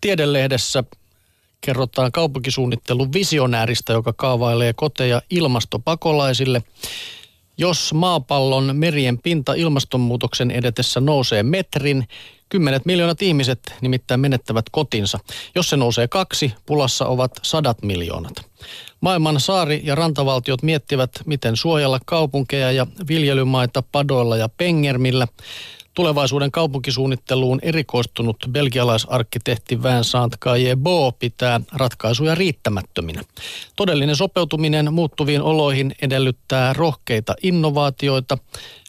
Tiedelehdessä kerrotaan kaupunkisuunnittelun visionääristä, joka kaavailee koteja ilmastopakolaisille. Jos maapallon merien pinta ilmastonmuutoksen edetessä nousee metrin, kymmenet miljoonat ihmiset nimittäin menettävät kotinsa. Jos se nousee kaksi, pulassa ovat sadat miljoonat. Maailman saari- ja rantavaltiot miettivät, miten suojella kaupunkeja ja viljelymaita padoilla ja pengermillä. Tulevaisuuden kaupunkisuunnitteluun erikoistunut belgialaisarkkitehti Vincent Bo pitää ratkaisuja riittämättöminä. Todellinen sopeutuminen muuttuviin oloihin edellyttää rohkeita innovaatioita.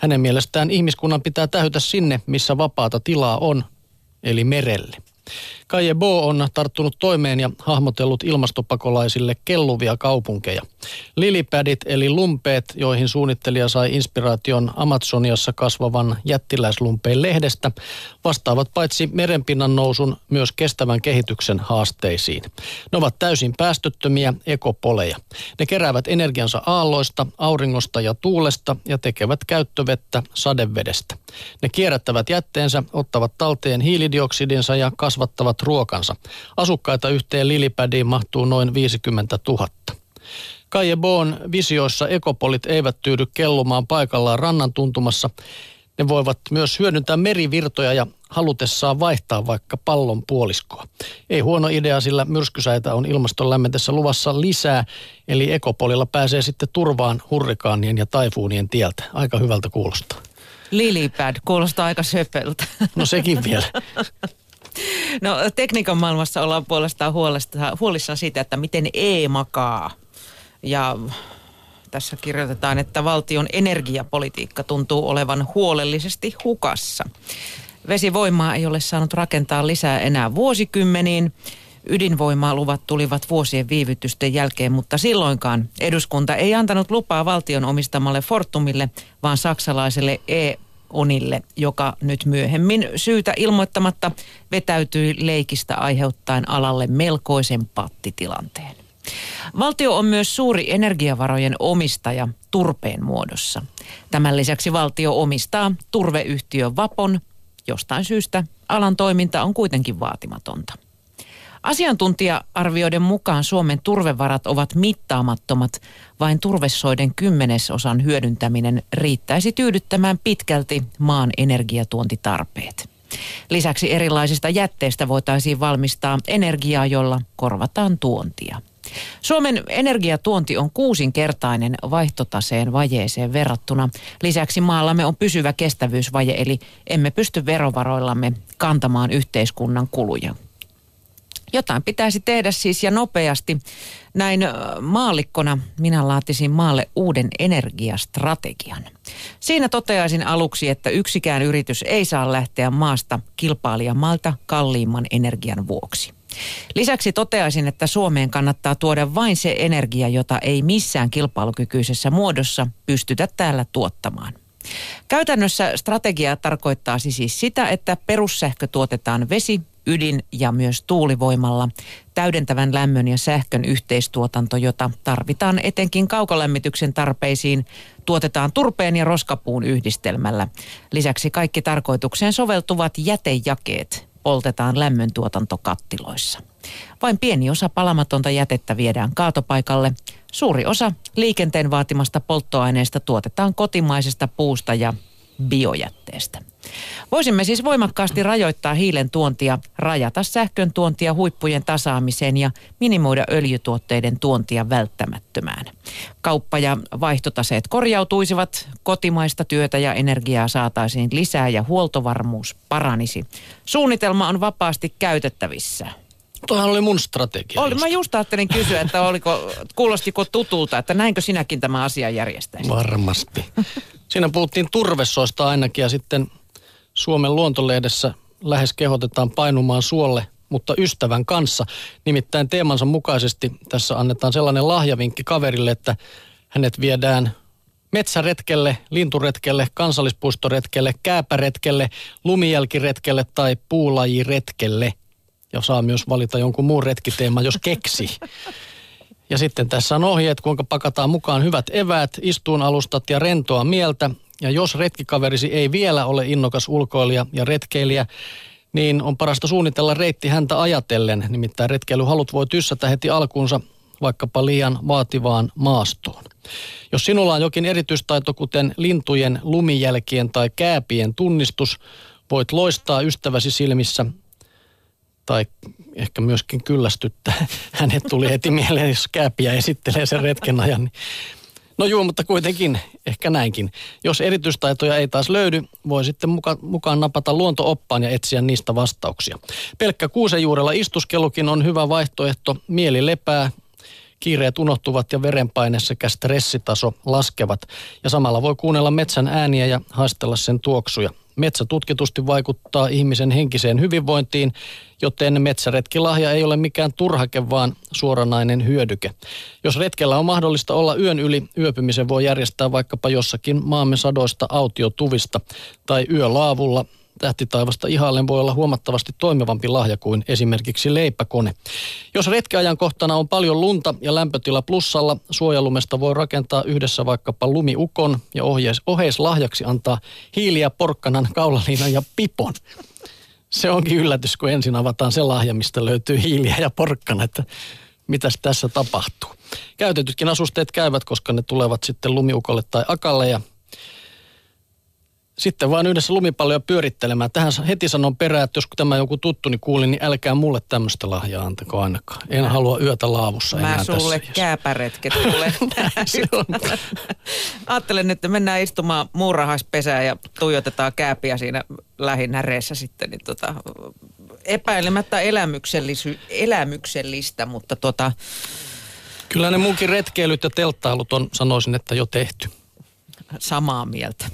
Hänen mielestään ihmiskunnan pitää tähytä sinne, missä vapaata tilaa on, eli merelle. Kaije Bo on tarttunut toimeen ja hahmotellut ilmastopakolaisille kelluvia kaupunkeja. Lilipädit eli lumpeet, joihin suunnittelija sai inspiraation Amazoniassa kasvavan jättiläislumpeen lehdestä, vastaavat paitsi merenpinnan nousun myös kestävän kehityksen haasteisiin. Ne ovat täysin päästöttömiä ekopoleja. Ne keräävät energiansa aalloista, auringosta ja tuulesta ja tekevät käyttövettä sadevedestä. Ne kierrättävät jätteensä, ottavat talteen hiilidioksidinsa ja kasvattavat ruokansa. Asukkaita yhteen lilipädiin mahtuu noin 50 000. Kaije Boon visioissa ekopolit eivät tyydy kellumaan paikallaan rannan tuntumassa. Ne voivat myös hyödyntää merivirtoja ja halutessaan vaihtaa vaikka pallon puoliskoa. Ei huono idea, sillä myrskysäitä on ilmaston lämmetessä luvassa lisää, eli ekopolilla pääsee sitten turvaan hurrikaanien ja taifuunien tieltä. Aika hyvältä kuulostaa. Lilipad, kuulostaa aika söpöltä. No sekin vielä. No tekniikan maailmassa ollaan puolestaan huolissaan siitä, että miten E makaa. Ja tässä kirjoitetaan, että valtion energiapolitiikka tuntuu olevan huolellisesti hukassa. Vesivoimaa ei ole saanut rakentaa lisää enää vuosikymmeniin. Ydinvoimaluvat tulivat vuosien viivytysten jälkeen, mutta silloinkaan eduskunta ei antanut lupaa valtion omistamalle Fortumille, vaan saksalaiselle E Onille, joka nyt myöhemmin syytä ilmoittamatta vetäytyi leikistä aiheuttaen alalle melkoisen pattitilanteen. Valtio on myös suuri energiavarojen omistaja turpeen muodossa. Tämän lisäksi valtio omistaa turveyhtiö Vapon. Jostain syystä alan toiminta on kuitenkin vaatimatonta. Asiantuntija-arvioiden mukaan Suomen turvevarat ovat mittaamattomat. Vain turvesoiden kymmenesosan hyödyntäminen riittäisi tyydyttämään pitkälti maan energiatuontitarpeet. Lisäksi erilaisista jätteistä voitaisiin valmistaa energiaa, jolla korvataan tuontia. Suomen energiatuonti on kuusinkertainen vaihtotaseen vajeeseen verrattuna. Lisäksi maallamme on pysyvä kestävyysvaje, eli emme pysty verovaroillamme kantamaan yhteiskunnan kuluja. Jotain pitäisi tehdä siis ja nopeasti. Näin maallikkona minä laatisin maalle uuden energiastrategian. Siinä toteaisin aluksi, että yksikään yritys ei saa lähteä maasta kilpailijamaalta kalliimman energian vuoksi. Lisäksi toteaisin, että Suomeen kannattaa tuoda vain se energia, jota ei missään kilpailukykyisessä muodossa pystytä täällä tuottamaan. Käytännössä strategia tarkoittaa siis sitä, että perussähkö tuotetaan vesi, ydin ja myös tuulivoimalla. Täydentävän lämmön ja sähkön yhteistuotanto, jota tarvitaan etenkin kaukolämmityksen tarpeisiin, tuotetaan turpeen ja roskapuun yhdistelmällä. Lisäksi kaikki tarkoitukseen soveltuvat jätejakeet poltetaan lämmöntuotantokattiloissa. Vain pieni osa palamatonta jätettä viedään kaatopaikalle. Suuri osa liikenteen vaatimasta polttoaineesta tuotetaan kotimaisesta puusta ja biojätteestä. Voisimme siis voimakkaasti rajoittaa hiilen tuontia, rajata sähkön tuontia huippujen tasaamiseen ja minimoida öljytuotteiden tuontia välttämättömään. Kauppa- ja vaihtotaseet korjautuisivat, kotimaista työtä ja energiaa saataisiin lisää ja huoltovarmuus paranisi. Suunnitelma on vapaasti käytettävissä. Tuohan oli mun strategia. Oli, mä just ajattelin kysyä, että oliko, kuulostiko tutulta, että näinkö sinäkin tämä asia järjestäisi? Varmasti. Siinä puhuttiin turvesoista ainakin ja sitten Suomen luontolehdessä lähes kehotetaan painumaan suolle, mutta ystävän kanssa. Nimittäin teemansa mukaisesti tässä annetaan sellainen lahjavinkki kaverille, että hänet viedään metsäretkelle, linturetkelle, kansallispuistoretkelle, kääpäretkelle, lumijälkiretkelle tai puulajiretkelle. Ja saa myös valita jonkun muun retkiteema, jos keksi. Ja sitten tässä on ohjeet, kuinka pakataan mukaan hyvät eväät, istuunalustat ja rentoa mieltä. Ja jos retkikaverisi ei vielä ole innokas ulkoilija ja retkeilijä, niin on parasta suunnitella reitti häntä ajatellen. Nimittäin retkeilyhalut voi tyssätä heti alkuunsa vaikkapa liian vaativaan maastoon. Jos sinulla on jokin erityistaito, kuten lintujen, lumijälkien tai kääpien tunnistus, voit loistaa ystäväsi silmissä tai ehkä myöskin kyllästyttää. Hänet tuli heti mieleen, jos kääpiä esittelee sen retken ajan. Niin No juu, mutta kuitenkin ehkä näinkin. Jos erityistaitoja ei taas löydy, voi sitten muka, mukaan napata luontooppaan ja etsiä niistä vastauksia. Pelkkä kuusen juurella istuskelukin on hyvä vaihtoehto. Mieli lepää, kiireet unohtuvat ja verenpaine sekä stressitaso laskevat. Ja samalla voi kuunnella metsän ääniä ja haistella sen tuoksuja. Metsä tutkitusti vaikuttaa ihmisen henkiseen hyvinvointiin, joten metsäretkilahja ei ole mikään turhake, vaan suoranainen hyödyke. Jos retkellä on mahdollista olla yön yli, yöpymisen voi järjestää vaikkapa jossakin maamme sadoista autiotuvista tai yölaavulla tähtitaivasta ihallen voi olla huomattavasti toimivampi lahja kuin esimerkiksi leipäkone. Jos retkeajankohtana on paljon lunta ja lämpötila plussalla, suojalumesta voi rakentaa yhdessä vaikkapa lumiukon ja ohjeis, oheislahjaksi antaa hiiliä, porkkanan, kaulaliinan ja pipon. Se onkin yllätys, kun ensin avataan se lahja, mistä löytyy hiiliä ja porkkana, että mitäs tässä tapahtuu. Käytetytkin asusteet käyvät, koska ne tulevat sitten lumiukolle tai akalle ja sitten vaan yhdessä lumipalloja pyörittelemään. Tähän heti sanon perään, että jos tämä joku tuttu niin kuulin, niin älkää mulle tämmöistä lahjaa antako ainakaan. En mä, halua yötä laavussa Mä enää sulle tässä kääpäretket tulee. Ajattelen, että mennään istumaan muurahaispesään ja tuijotetaan kääpiä siinä lähinnäreessä sitten. Niin tota, epäilemättä elämyksellistä, mutta tota... Kyllä ne munkin retkeilyt ja telttailut on, sanoisin, että jo tehty. Samaa mieltä.